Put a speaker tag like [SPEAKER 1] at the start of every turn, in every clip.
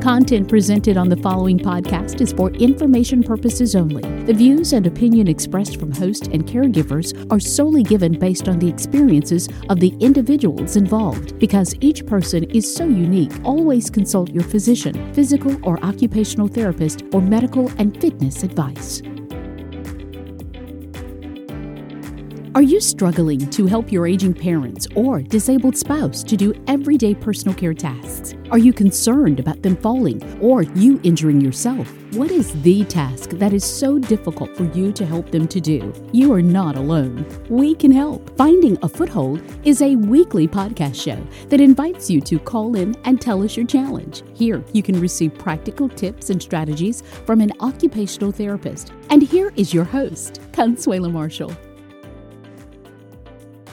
[SPEAKER 1] Content presented on the following podcast is for information purposes only. The views and opinion expressed from host and caregivers are solely given based on the experiences of the individuals involved. Because each person is so unique, always consult your physician, physical or occupational therapist, or medical and fitness advice. Are you struggling to help your aging parents or disabled spouse to do everyday personal care tasks? Are you concerned about them falling or you injuring yourself? What is the task that is so difficult for you to help them to do? You are not alone. We can help. Finding a Foothold is a weekly podcast show that invites you to call in and tell us your challenge. Here, you can receive practical tips and strategies from an occupational therapist. And here is your host, Consuela Marshall.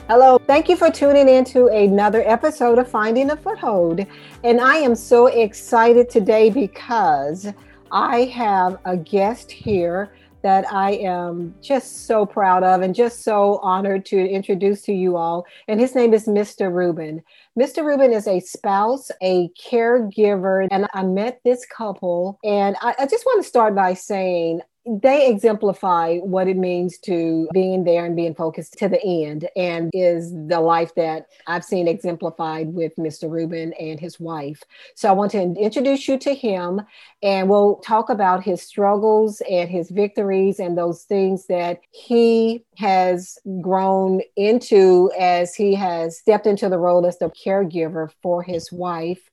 [SPEAKER 2] Hello, thank you for tuning in to another episode of Finding a Foothold. And I am so excited today because I have a guest here that I am just so proud of and just so honored to introduce to you all. And his name is Mr. Ruben. Mr. Ruben is a spouse, a caregiver, and I met this couple. And I, I just want to start by saying they exemplify what it means to being there and being focused to the end and is the life that I've seen exemplified with Mr. Rubin and his wife. So I want to introduce you to him and we'll talk about his struggles and his victories and those things that he has grown into as he has stepped into the role as the caregiver for his wife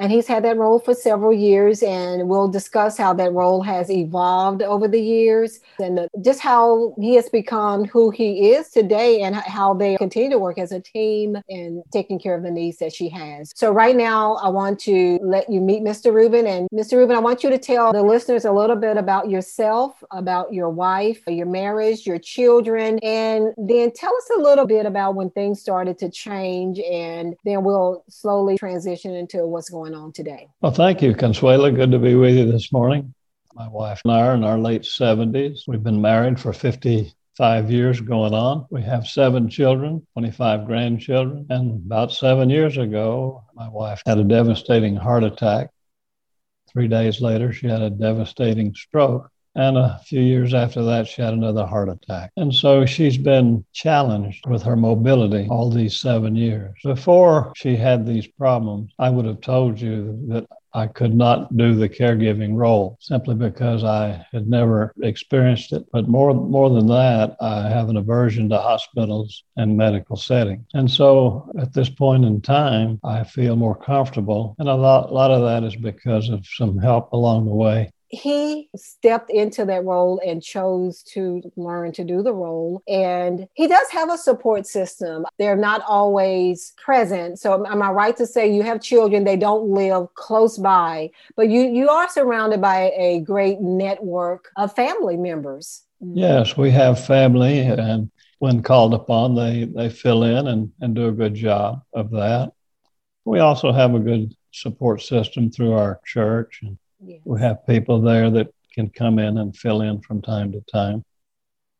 [SPEAKER 2] and he's had that role for several years and we'll discuss how that role has evolved over the years and just how he has become who he is today and how they continue to work as a team and taking care of the needs that she has. So right now i want to let you meet mr ruben and mr ruben i want you to tell the listeners a little bit about yourself about your wife your marriage your children and then tell us a little bit about when things started to change and then we'll slowly transition into what's going on today.
[SPEAKER 3] Well, thank you, Consuela. Good to be with you this morning. My wife and I are in our late 70s. We've been married for 55 years going on. We have seven children, 25 grandchildren. And about seven years ago, my wife had a devastating heart attack. Three days later, she had a devastating stroke. And a few years after that, she had another heart attack. And so she's been challenged with her mobility all these seven years. Before she had these problems, I would have told you that I could not do the caregiving role simply because I had never experienced it. But more, more than that, I have an aversion to hospitals and medical settings. And so at this point in time, I feel more comfortable. And a lot, a lot of that is because of some help along the way
[SPEAKER 2] he stepped into that role and chose to learn to do the role. And he does have a support system. They're not always present. So am I right to say you have children, they don't live close by, but you you are surrounded by a great network of family members.
[SPEAKER 3] Yes, we have family and when called upon, they, they fill in and, and do a good job of that. We also have a good support system through our church and Yes. We have people there that can come in and fill in from time to time.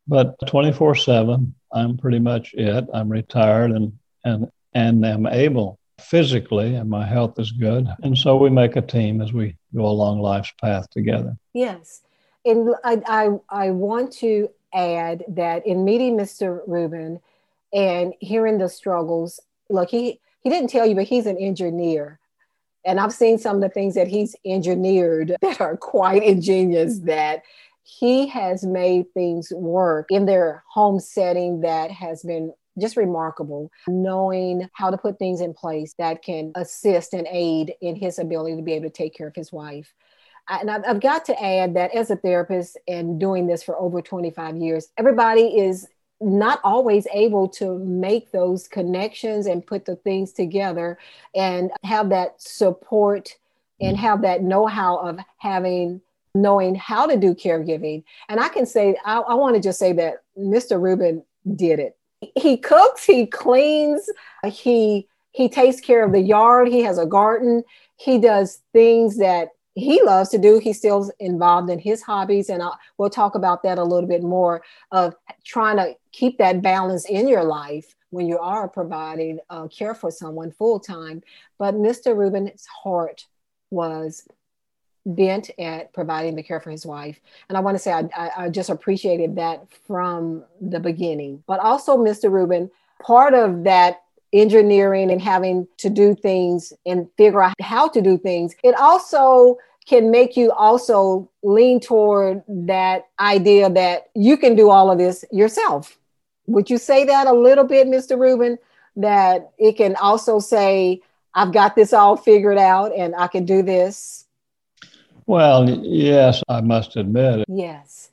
[SPEAKER 3] But 24 7, I'm pretty much it. I'm retired and, and, and am able physically, and my health is good. And so we make a team as we go along life's path together.
[SPEAKER 2] Yes. And I, I, I want to add that in meeting Mr. Ruben and hearing the struggles, look, he, he didn't tell you, but he's an engineer. And I've seen some of the things that he's engineered that are quite ingenious that he has made things work in their home setting that has been just remarkable. Knowing how to put things in place that can assist and aid in his ability to be able to take care of his wife. And I've, got to add that as a therapist and doing this for over 25 years everybody is not always able to make those connections and put the things together and have that support and have that know-how of having knowing how to do caregiving. And i can say i, I want to just say that mr rubin did it. He cooks he cleans he he takes care of the yard he has a garden he does things that he loves to do. He's still involved in his hobbies, and I'll, we'll talk about that a little bit more of trying to keep that balance in your life when you are providing uh, care for someone full time. But Mr. Ruben's heart was bent at providing the care for his wife. And I want to say I, I, I just appreciated that from the beginning. But also, Mr. Rubin, part of that engineering and having to do things and figure out how to do things, it also can make you also lean toward that idea that you can do all of this yourself. Would you say that a little bit, Mr. Rubin? That it can also say, I've got this all figured out and I can do this?
[SPEAKER 3] Well, yes, I must admit.
[SPEAKER 2] Yes.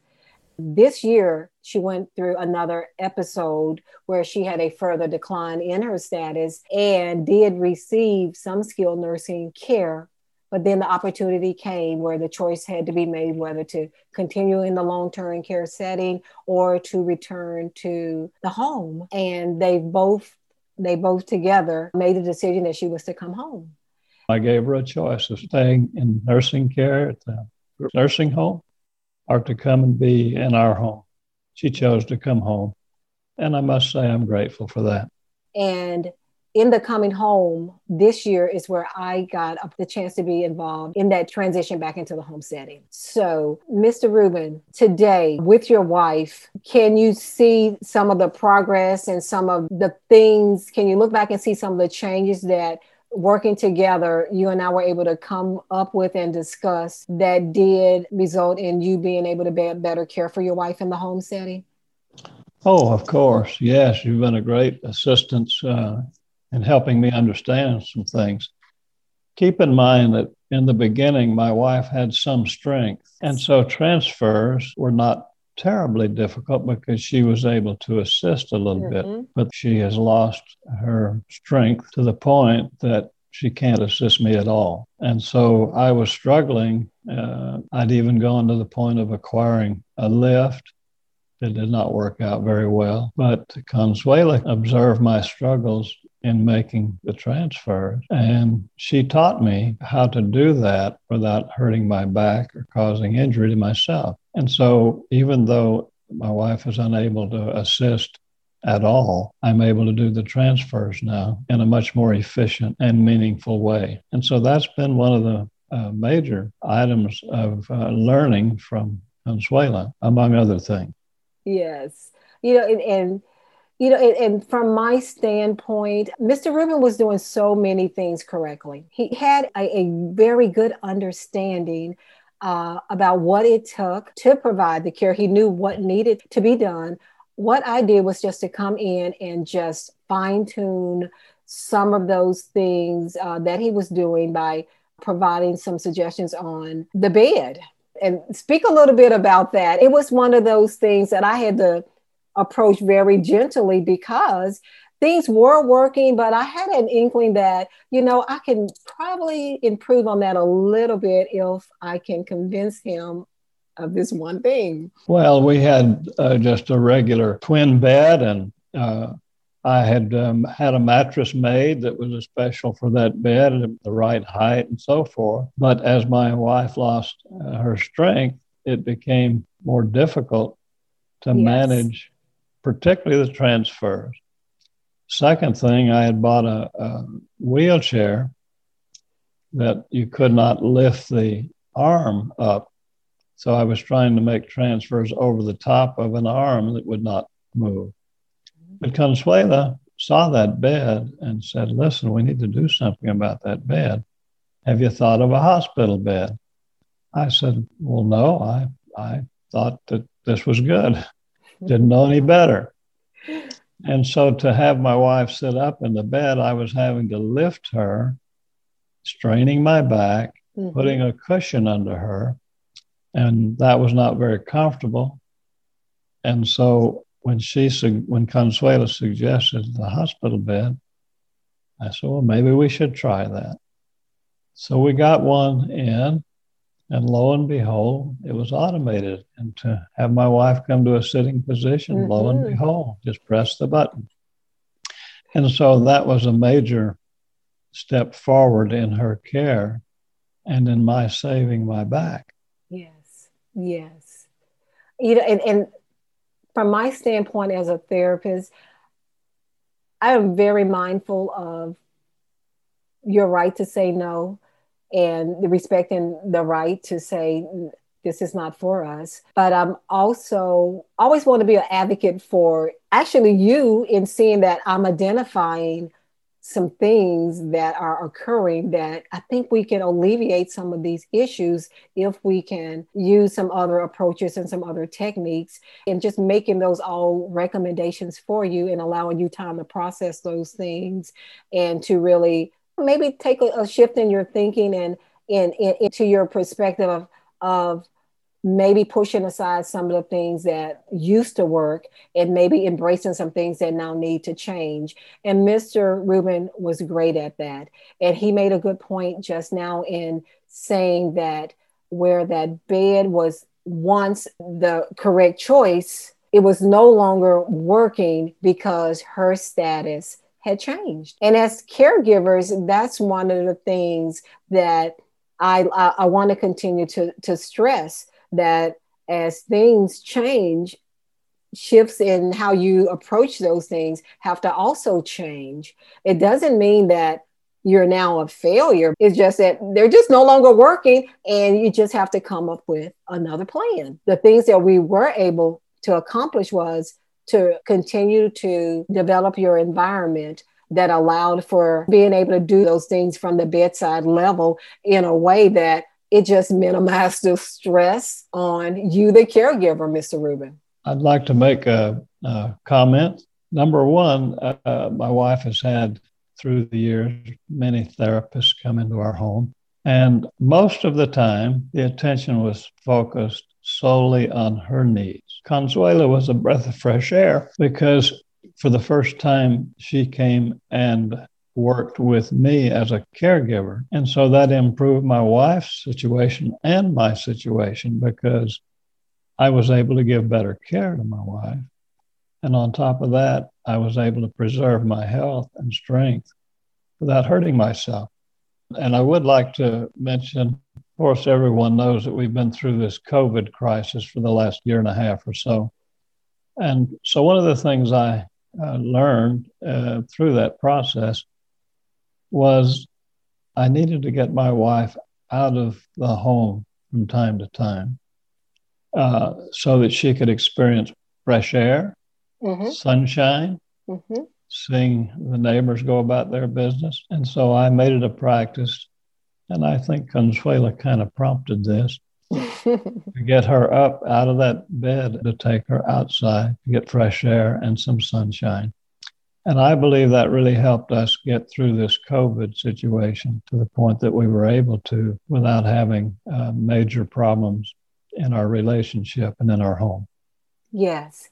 [SPEAKER 2] This year, she went through another episode where she had a further decline in her status and did receive some skilled nursing care. But then the opportunity came where the choice had to be made whether to continue in the long term care setting or to return to the home. And they both they both together made the decision that she was to come home.
[SPEAKER 3] I gave her a choice of staying in nursing care at the nursing home or to come and be in our home. She chose to come home. And I must say, I'm grateful for that.
[SPEAKER 2] And in the coming home this year is where I got the chance to be involved in that transition back into the home setting. So, Mr. Rubin, today with your wife, can you see some of the progress and some of the things? Can you look back and see some of the changes that working together, you and I were able to come up with and discuss that did result in you being able to be better care for your wife in the home setting?
[SPEAKER 3] Oh, of course. Yes, you've been a great assistance uh, in helping me understand some things. Keep in mind that in the beginning, my wife had some strength, and so transfers were not terribly difficult because she was able to assist a little mm-hmm. bit, but she has lost her strength to the point that she can't assist me at all. And so I was struggling. Uh, I'd even gone to the point of acquiring a lift. It did not work out very well. But Consuela observed my struggles in making the transfers. And she taught me how to do that without hurting my back or causing injury to myself. And so, even though my wife is unable to assist at all, I'm able to do the transfers now in a much more efficient and meaningful way. And so, that's been one of the uh, major items of uh, learning from Consuela, among other things.
[SPEAKER 2] Yes. You know, and, and you know, and, and, from my standpoint, Mr. Rubin was doing so many things correctly. He had a, a very good understanding uh, about what it took to provide the care. He knew what needed to be done. What I did was just to come in and just fine tune some of those things uh, that he was doing by providing some suggestions on the bed. And speak a little bit about that. It was one of those things that I had to approach very gently because things were working, but I had an inkling that, you know, I can probably improve on that a little bit if I can convince him of this one thing.
[SPEAKER 3] Well, we had uh, just a regular twin bed, and uh, I had um, had a mattress made that was a special for that bed, the right height, and so forth. But as my wife lost uh, her strength, it became more difficult to yes. manage particularly the transfers. Second thing, I had bought a, a wheelchair that you could not lift the arm up. So I was trying to make transfers over the top of an arm that would not move. But Consuela saw that bed and said, Listen, we need to do something about that bed. Have you thought of a hospital bed? I said, Well, no, I, I thought that this was good didn't know any better. And so to have my wife sit up in the bed, I was having to lift her, straining my back, mm-hmm. putting a cushion under her. And that was not very comfortable. And so when she when Consuela suggested the hospital bed, I said, well, maybe we should try that. So we got one in, and lo and behold, it was automated. And to have my wife come to a sitting position, mm-hmm. lo and mm-hmm. behold, just press the button. And so that was a major step forward in her care and in my saving my back.
[SPEAKER 2] Yes, yes. You know, and, and from my standpoint as a therapist, I am very mindful of your right to say no and respecting the right to say this is not for us. But I'm also always want to be an advocate for actually you in seeing that I'm identifying some things that are occurring that I think we can alleviate some of these issues if we can use some other approaches and some other techniques and just making those all recommendations for you and allowing you time to process those things and to really maybe take a, a shift in your thinking and in, in, into your perspective of, of maybe pushing aside some of the things that used to work and maybe embracing some things that now need to change. And Mr. Rubin was great at that. And he made a good point just now in saying that where that bed was once the correct choice, it was no longer working because her status had changed. And as caregivers, that's one of the things that I, I, I want to continue to, to stress that as things change, shifts in how you approach those things have to also change. It doesn't mean that you're now a failure. It's just that they're just no longer working and you just have to come up with another plan. The things that we were able to accomplish was to continue to develop your environment that allowed for being able to do those things from the bedside level in a way that it just minimized the stress on you, the caregiver, Mr. Rubin.
[SPEAKER 3] I'd like to make a, a comment. Number one, uh, my wife has had through the years many therapists come into our home. And most of the time, the attention was focused solely on her needs. Consuela was a breath of fresh air because for the first time, she came and worked with me as a caregiver. And so that improved my wife's situation and my situation because I was able to give better care to my wife. And on top of that, I was able to preserve my health and strength without hurting myself. And I would like to mention, of course, everyone knows that we've been through this COVID crisis for the last year and a half or so. And so, one of the things I uh, learned uh, through that process was I needed to get my wife out of the home from time to time uh, so that she could experience fresh air, mm-hmm. sunshine, mm-hmm. seeing the neighbors go about their business. And so I made it a practice. And I think Consuela kind of prompted this to get her up out of that bed to take her outside to get fresh air and some sunshine. And I believe that really helped us get through this COVID situation to the point that we were able to without having uh, major problems in our relationship and in our home.
[SPEAKER 2] Yes.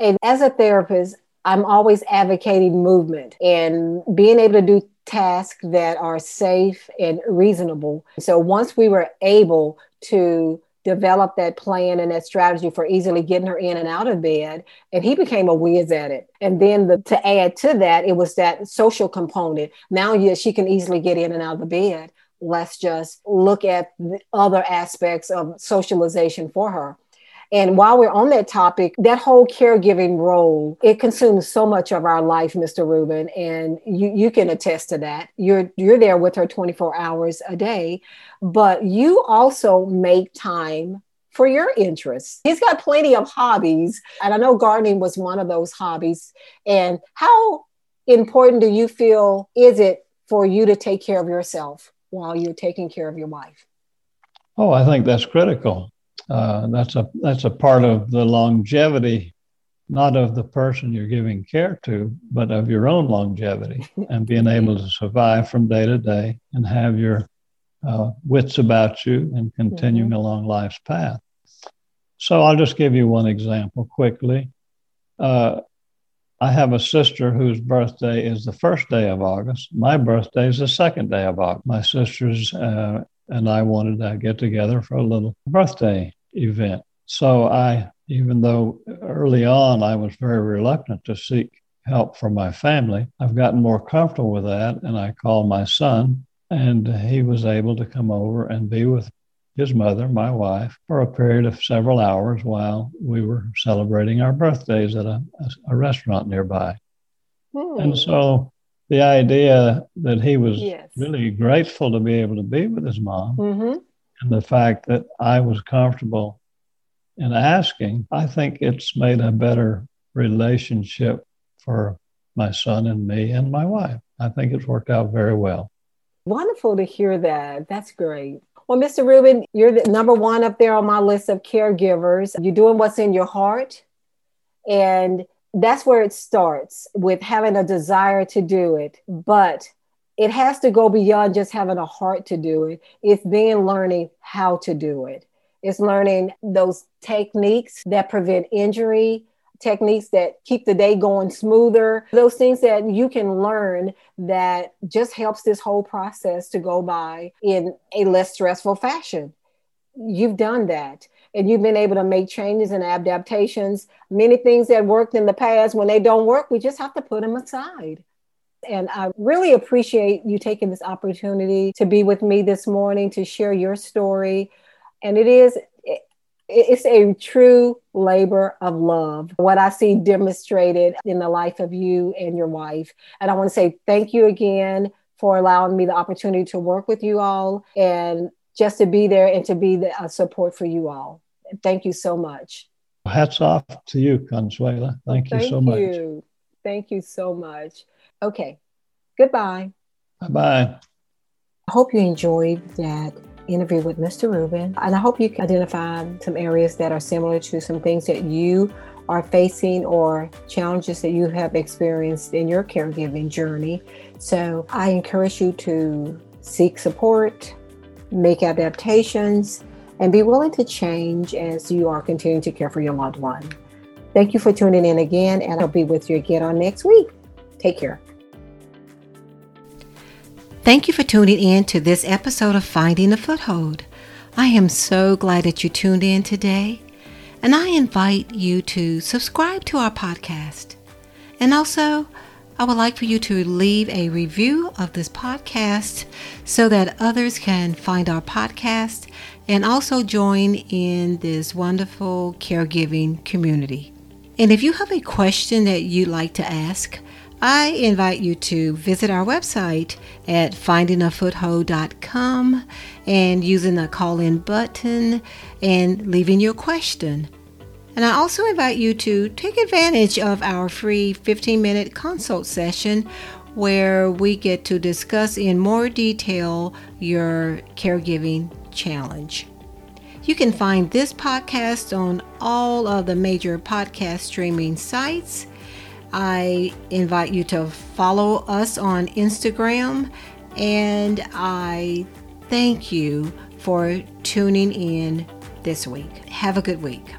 [SPEAKER 2] And as a therapist, I'm always advocating movement and being able to do tasks that are safe and reasonable. So once we were able to develop that plan and that strategy for easily getting her in and out of bed. And he became a whiz at it. And then the, to add to that, it was that social component. Now, yes, she can easily get in and out of the bed. Let's just look at the other aspects of socialization for her. And while we're on that topic, that whole caregiving role, it consumes so much of our life, Mr. Rubin, and you, you can attest to that. You're you're there with her 24 hours a day, but you also make time for your interests. He's got plenty of hobbies, and I know gardening was one of those hobbies. And how important do you feel is it for you to take care of yourself while you're taking care of your wife?
[SPEAKER 3] Oh, I think that's critical. Uh, that's a that's a part of the longevity, not of the person you're giving care to, but of your own longevity and being able to survive from day to day and have your uh, wits about you and continuing mm-hmm. along life's path. So I'll just give you one example quickly. Uh, I have a sister whose birthday is the first day of August. My birthday is the second day of August. My sisters uh, and I wanted to get together for a little birthday event. So I, even though early on I was very reluctant to seek help from my family, I've gotten more comfortable with that. And I called my son, and he was able to come over and be with his mother, my wife, for a period of several hours while we were celebrating our birthdays at a, a restaurant nearby. Hmm. And so the idea that he was yes. really grateful to be able to be with his mom mm-hmm. And the fact that I was comfortable in asking, I think it's made a better relationship for my son and me and my wife. I think it's worked out very well.
[SPEAKER 2] Wonderful to hear that. That's great. Well, Mr. Rubin, you're the number one up there on my list of caregivers. You're doing what's in your heart. And that's where it starts with having a desire to do it. But it has to go beyond just having a heart to do it. It's then learning how to do it. It's learning those techniques that prevent injury, techniques that keep the day going smoother, those things that you can learn that just helps this whole process to go by in a less stressful fashion. You've done that and you've been able to make changes and adaptations. Many things that worked in the past, when they don't work, we just have to put them aside. And I really appreciate you taking this opportunity to be with me this morning to share your story. And it is it's a true labor of love what i see demonstrated in the life of you and your wife and i want to say thank you again for allowing me the opportunity to work with you all and just to be there and to be the support for you all. Thank you so much.
[SPEAKER 3] Hats off to you, Consuela. Thank, Thank you so much. Thank you.
[SPEAKER 2] Thank you so much. Okay. Goodbye.
[SPEAKER 3] Bye bye.
[SPEAKER 2] I hope you enjoyed that interview with Mr. Rubin. And I hope you can identify some areas that are similar to some things that you are facing or challenges that you have experienced in your caregiving journey. So I encourage you to seek support, make adaptations, and be willing to change as you are continuing to care for your loved one. Thank you for tuning in again, and I'll be with you again on next week. Take care. Thank you for tuning in to this episode of Finding a Foothold. I am so glad that you tuned in today, and I invite you to subscribe to our podcast. And also, I would like for you to leave a review of this podcast so that others can find our podcast and also join in this wonderful caregiving community. And if you have a question that you'd like to ask, I invite you to visit our website at findingafoothold.com and using the call in button and leaving your question. And I also invite you to take advantage of our free 15 minute consult session where we get to discuss in more detail your caregiving challenge. You can find this podcast on all of the major podcast streaming sites. I invite you to follow us on Instagram, and I thank you for tuning in this week. Have a good week.